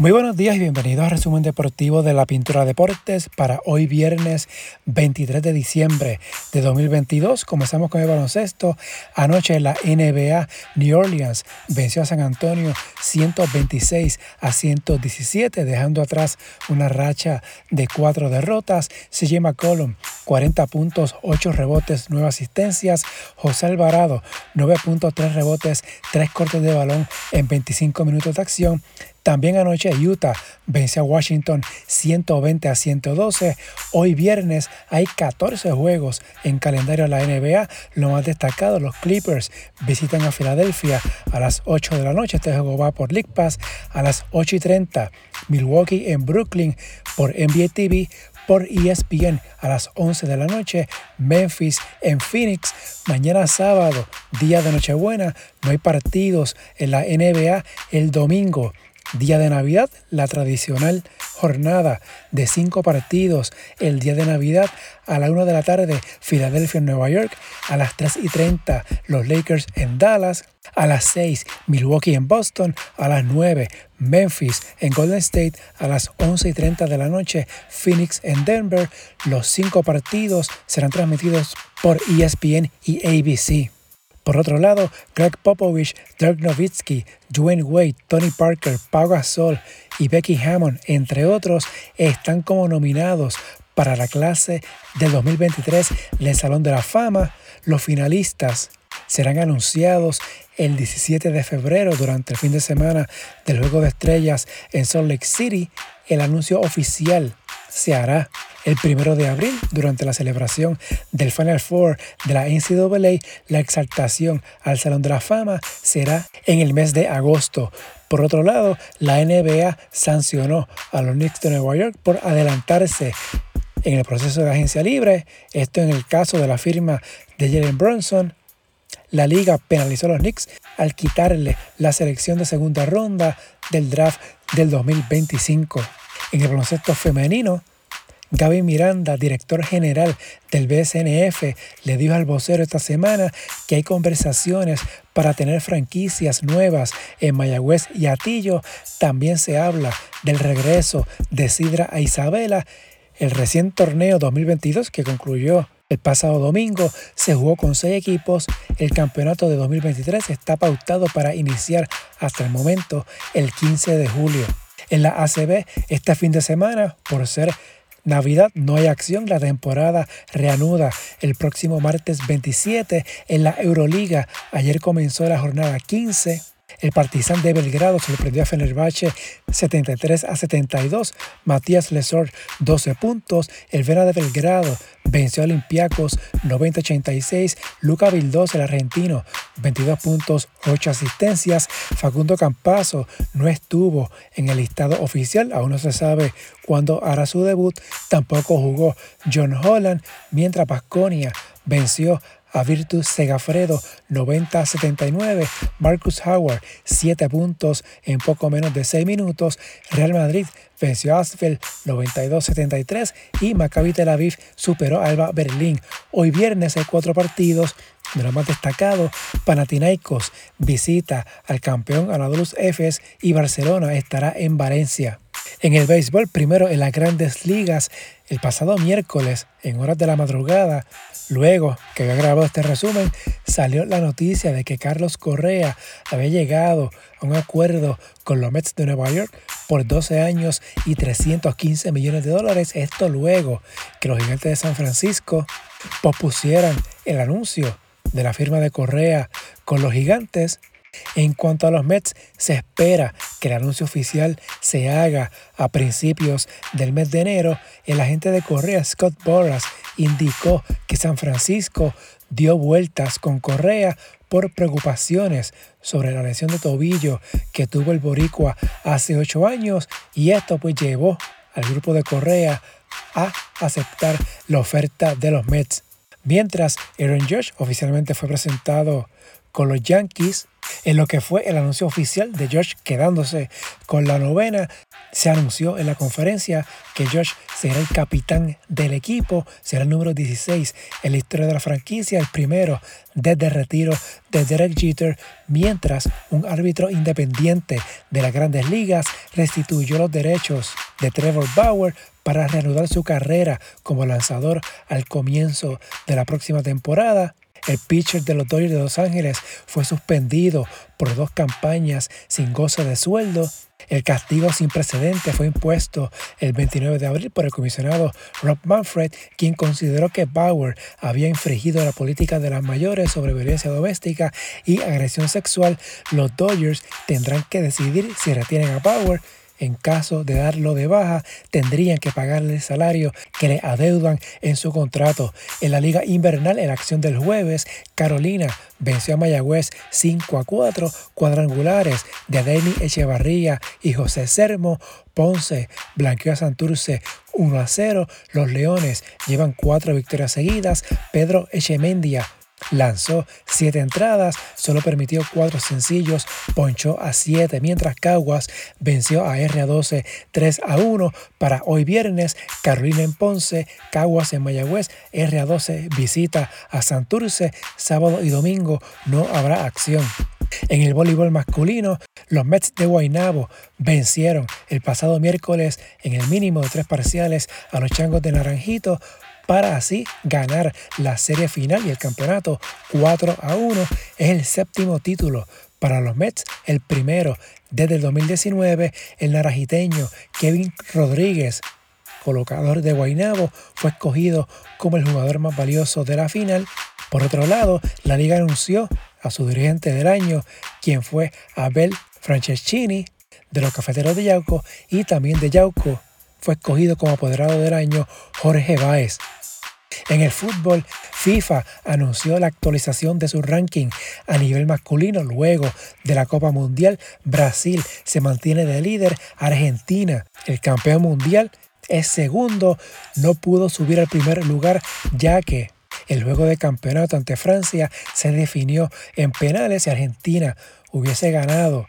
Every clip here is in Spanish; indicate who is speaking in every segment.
Speaker 1: Muy buenos días y bienvenidos al resumen deportivo de la Pintura Deportes para hoy viernes 23 de diciembre de 2022. Comenzamos con el baloncesto. Anoche la NBA New Orleans venció a San Antonio 126 a 117, dejando atrás una racha de cuatro derrotas. CJ McCollum 40 puntos, 8 rebotes, 9 asistencias. José Alvarado 9.3 rebotes, 3 cortes de balón en 25 minutos de acción. También anoche Utah vence a Washington 120 a 112. Hoy viernes hay 14 juegos en calendario de la NBA. Lo más destacado, los Clippers visitan a Filadelfia a las 8 de la noche. Este juego va por League Pass a las 8 y 30. Milwaukee en Brooklyn por NBA TV por ESPN a las 11 de la noche, Memphis en Phoenix. Mañana sábado, día de Nochebuena, no hay partidos en la NBA el domingo. Día de Navidad, la tradicional jornada de cinco partidos. El día de Navidad a la 1 de la tarde, Filadelfia en Nueva York, a las 3 y 30 los Lakers en Dallas, a las 6 Milwaukee en Boston, a las 9 Memphis en Golden State, a las 11 y 30 de la noche Phoenix en Denver. Los cinco partidos serán transmitidos por ESPN y ABC. Por otro lado, Greg Popovich, Dirk Nowitzki, Dwayne Wade, Tony Parker, Pau Gasol y Becky Hammond, entre otros, están como nominados para la clase del 2023 del Salón de la Fama. Los finalistas serán anunciados el 17 de febrero durante el fin de semana del Juego de Estrellas en Salt Lake City. El anuncio oficial se hará el primero de abril, durante la celebración del Final Four de la NCAA, la exaltación al Salón de la Fama será en el mes de agosto. Por otro lado, la NBA sancionó a los Knicks de Nueva York por adelantarse en el proceso de agencia libre. Esto en el caso de la firma de Jalen Brunson. La liga penalizó a los Knicks al quitarle la selección de segunda ronda del draft del 2025. En el baloncesto femenino, Gaby Miranda, director general del BSNF, le dijo al vocero esta semana que hay conversaciones para tener franquicias nuevas en Mayagüez y Atillo. También se habla del regreso de Sidra a Isabela. El recién torneo 2022 que concluyó el pasado domingo se jugó con seis equipos. El campeonato de 2023 está pautado para iniciar hasta el momento el 15 de julio. En la ACB, este fin de semana, por ser Navidad no hay acción, la temporada reanuda el próximo martes 27 en la Euroliga. Ayer comenzó la jornada 15 el Partizan de Belgrado sorprendió a Fenerbahce 73 a 72. Matías Lesor 12 puntos. El Vera de Belgrado venció a Olympiacos 90 86. Luca Vildos, el argentino, 22 puntos, 8 asistencias. Facundo Campazo no estuvo en el listado oficial. Aún no se sabe cuándo hará su debut. Tampoco jugó John Holland, mientras Pasconia venció a Virtus Segafredo 90 79, Marcus Howard 7 puntos en poco menos de 6 minutos, Real Madrid venció a Asfeld 92 73 y Maccabi Tel Aviv superó a Alba Berlín. Hoy viernes hay cuatro partidos de lo más destacado, Panathinaikos visita al campeón Anadolus Efes y Barcelona estará en Valencia. En el béisbol, primero en las grandes ligas, el pasado miércoles, en horas de la madrugada, luego que había grabado este resumen, salió la noticia de que Carlos Correa había llegado a un acuerdo con los Mets de Nueva York por 12 años y 315 millones de dólares. Esto luego que los gigantes de San Francisco pospusieran el anuncio de la firma de Correa con los gigantes en cuanto a los Mets, se espera que el anuncio oficial se haga a principios del mes de enero. El agente de Correa, Scott Boras, indicó que San Francisco dio vueltas con Correa por preocupaciones sobre la lesión de tobillo que tuvo el boricua hace ocho años y esto pues llevó al grupo de Correa a aceptar la oferta de los Mets. Mientras Aaron Josh oficialmente fue presentado con los Yankees, En lo que fue el anuncio oficial de Josh quedándose con la novena, se anunció en la conferencia que Josh será el capitán del equipo, será el número 16 en la historia de la franquicia, el primero desde el retiro de Derek Jeter, mientras un árbitro independiente de las grandes ligas restituyó los derechos de Trevor Bauer para reanudar su carrera como lanzador al comienzo de la próxima temporada. El pitcher de los Dodgers de Los Ángeles fue suspendido por dos campañas sin goce de sueldo. El castigo sin precedente fue impuesto el 29 de abril por el comisionado Rob Manfred, quien consideró que Bauer había infringido la política de las mayores sobre violencia doméstica y agresión sexual. Los Dodgers tendrán que decidir si retienen a Bauer en caso de darlo de baja, tendrían que pagarle el salario que le adeudan en su contrato. En la liga invernal, en acción del jueves, Carolina venció a Mayagüez 5 a 4, cuadrangulares de Ademi Echevarría y José Sermo. Ponce blanqueó a Santurce 1 a 0. Los Leones llevan cuatro victorias seguidas. Pedro Echemendia Lanzó siete entradas, solo permitió cuatro sencillos, ponchó a siete, mientras Caguas venció a R12 3 a 1 para hoy viernes. Carolina en Ponce, Caguas en Mayagüez, R12 visita a Santurce, sábado y domingo no habrá acción. En el voleibol masculino, los Mets de Guaynabo vencieron el pasado miércoles en el mínimo de tres parciales a los Changos de Naranjito para así ganar la serie final y el campeonato 4 a 1. Es el séptimo título para los Mets, el primero desde el 2019. El naranjiteño Kevin Rodríguez, colocador de Guaynabo, fue escogido como el jugador más valioso de la final. Por otro lado, la liga anunció a su dirigente del año, quien fue Abel Franceschini de los Cafeteros de Yauco y también de Yauco fue escogido como apoderado del año Jorge Báez. En el fútbol, FIFA anunció la actualización de su ranking a nivel masculino luego de la Copa Mundial. Brasil se mantiene de líder, Argentina, el campeón mundial, es segundo, no pudo subir al primer lugar ya que el juego de campeonato ante Francia se definió en penales y Argentina hubiese ganado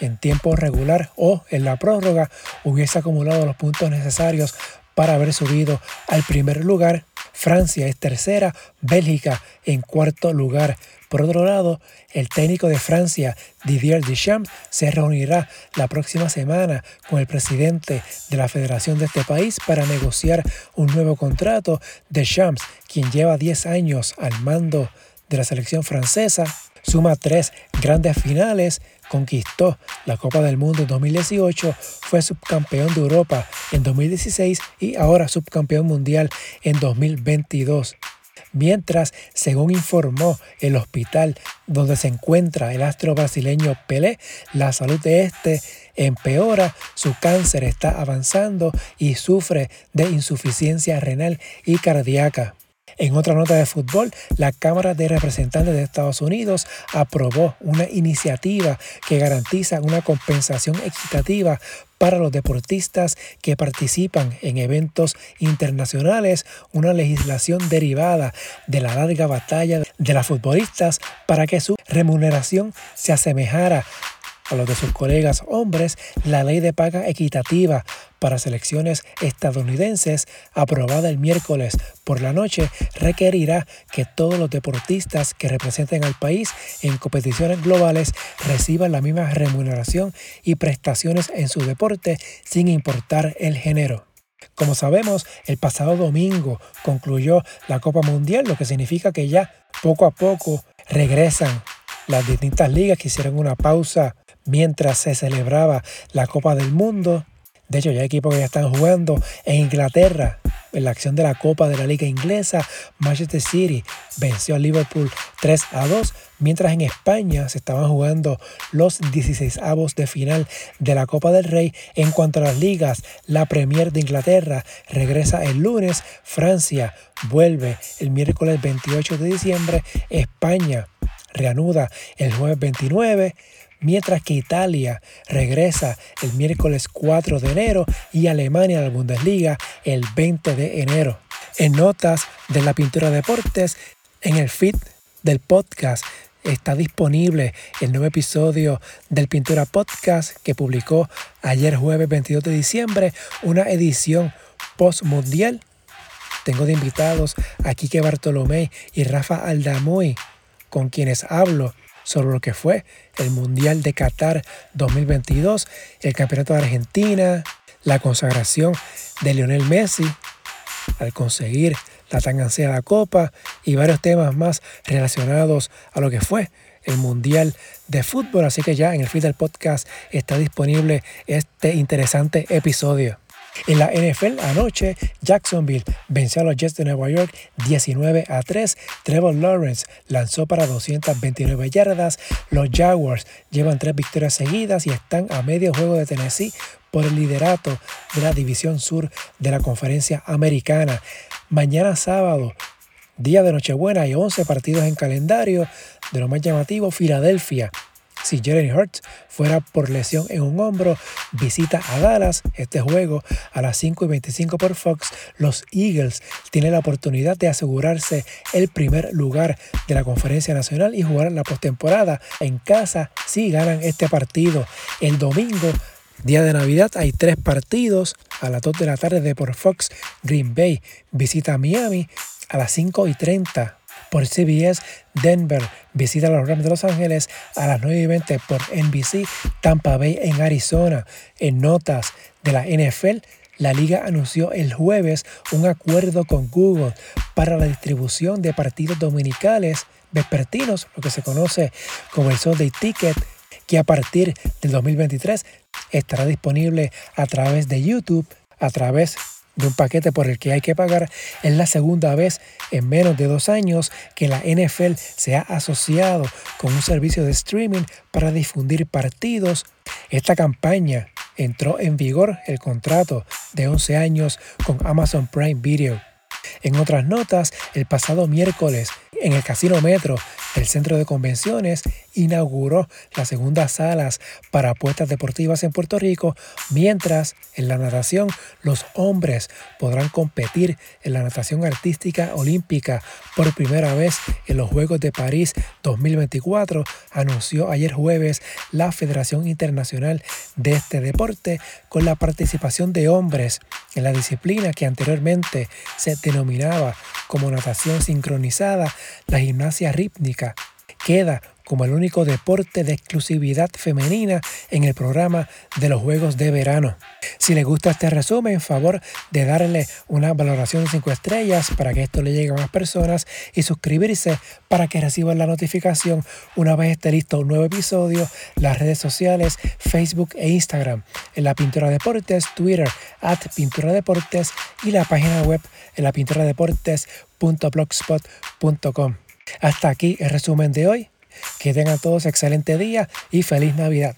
Speaker 1: en tiempo regular o en la prórroga hubiese acumulado los puntos necesarios para haber subido al primer lugar. Francia es tercera, Bélgica en cuarto lugar. Por otro lado, el técnico de Francia, Didier Deschamps, se reunirá la próxima semana con el presidente de la federación de este país para negociar un nuevo contrato. Deschamps, quien lleva 10 años al mando de la selección francesa, suma tres grandes finales, conquistó la Copa del Mundo en 2018, fue subcampeón de Europa en 2016 y ahora subcampeón mundial en 2022. Mientras, según informó el hospital donde se encuentra el astro brasileño Pelé, la salud de este empeora, su cáncer está avanzando y sufre de insuficiencia renal y cardíaca. En otra nota de fútbol, la Cámara de Representantes de Estados Unidos aprobó una iniciativa que garantiza una compensación equitativa para los deportistas que participan en eventos internacionales, una legislación derivada de la larga batalla de las futbolistas para que su remuneración se asemejara a los de sus colegas hombres la ley de paga equitativa para selecciones estadounidenses aprobada el miércoles por la noche requerirá que todos los deportistas que representen al país en competiciones globales reciban la misma remuneración y prestaciones en su deporte sin importar el género. Como sabemos, el pasado domingo concluyó la Copa Mundial, lo que significa que ya poco a poco regresan las distintas ligas que hicieron una pausa mientras se celebraba la Copa del Mundo. De hecho, ya hay equipos que ya están jugando en Inglaterra. En la acción de la Copa de la Liga Inglesa, Manchester City venció a Liverpool 3 a 2, mientras en España se estaban jugando los 16 avos de final de la Copa del Rey. En cuanto a las ligas, la Premier de Inglaterra regresa el lunes, Francia vuelve el miércoles 28 de diciembre, España reanuda el jueves 29 mientras que Italia regresa el miércoles 4 de enero y Alemania a la Bundesliga el 20 de enero. En notas de la pintura deportes, en el feed del podcast está disponible el nuevo episodio del Pintura Podcast que publicó ayer jueves 22 de diciembre, una edición post-mundial. Tengo de invitados a Quique Bartolomé y Rafa Aldamuy, con quienes hablo sobre lo que fue el Mundial de Qatar 2022, el Campeonato de Argentina, la consagración de Lionel Messi al conseguir la tan ansiada Copa y varios temas más relacionados a lo que fue el Mundial de Fútbol. Así que ya en el feed del podcast está disponible este interesante episodio. En la NFL anoche, Jacksonville venció a los Jets de Nueva York 19 a 3. Trevor Lawrence lanzó para 229 yardas. Los Jaguars llevan tres victorias seguidas y están a medio juego de Tennessee por el liderato de la División Sur de la Conferencia Americana. Mañana sábado, día de Nochebuena, hay 11 partidos en calendario. De lo más llamativo, Filadelfia si Jeremy Hurts fuera por lesión en un hombro, visita a Dallas este juego a las 5 y 25 por Fox. Los Eagles tienen la oportunidad de asegurarse el primer lugar de la Conferencia Nacional y jugar la postemporada en casa si ganan este partido. El domingo Día de Navidad hay tres partidos. A las 2 de la tarde de por Fox, Green Bay visita Miami. A las 5 y 30 por CBS, Denver visita a los Rams de Los Ángeles a las 9 y 20 por NBC, Tampa Bay en Arizona. En notas de la NFL, la liga anunció el jueves un acuerdo con Google para la distribución de partidos dominicales vespertinos, lo que se conoce como el Sunday Ticket, que a partir del 2023 estará disponible a través de YouTube, a través de un paquete por el que hay que pagar. Es la segunda vez en menos de dos años que la NFL se ha asociado con un servicio de streaming para difundir partidos. Esta campaña entró en vigor el contrato de 11 años con Amazon Prime Video. En otras notas, el pasado miércoles en el Casino Metro el Centro de Convenciones inauguró las segundas salas para apuestas deportivas en Puerto Rico, mientras en la natación los hombres podrán competir en la natación artística olímpica por primera vez en los Juegos de París 2024, anunció ayer jueves la Federación Internacional de este deporte con la participación de hombres en la disciplina que anteriormente se denominaba como natación sincronizada, la gimnasia rítmica queda como el único deporte de exclusividad femenina en el programa de los Juegos de Verano. Si les gusta este resumen, favor de darle una valoración de 5 estrellas para que esto le llegue a más personas y suscribirse para que reciban la notificación una vez esté listo un nuevo episodio, las redes sociales, Facebook e Instagram, en la Pintura Deportes, Twitter, at Pintura Deportes y la página web en la pintura Hasta aquí el resumen de hoy. Que tengan todos excelente día y feliz Navidad.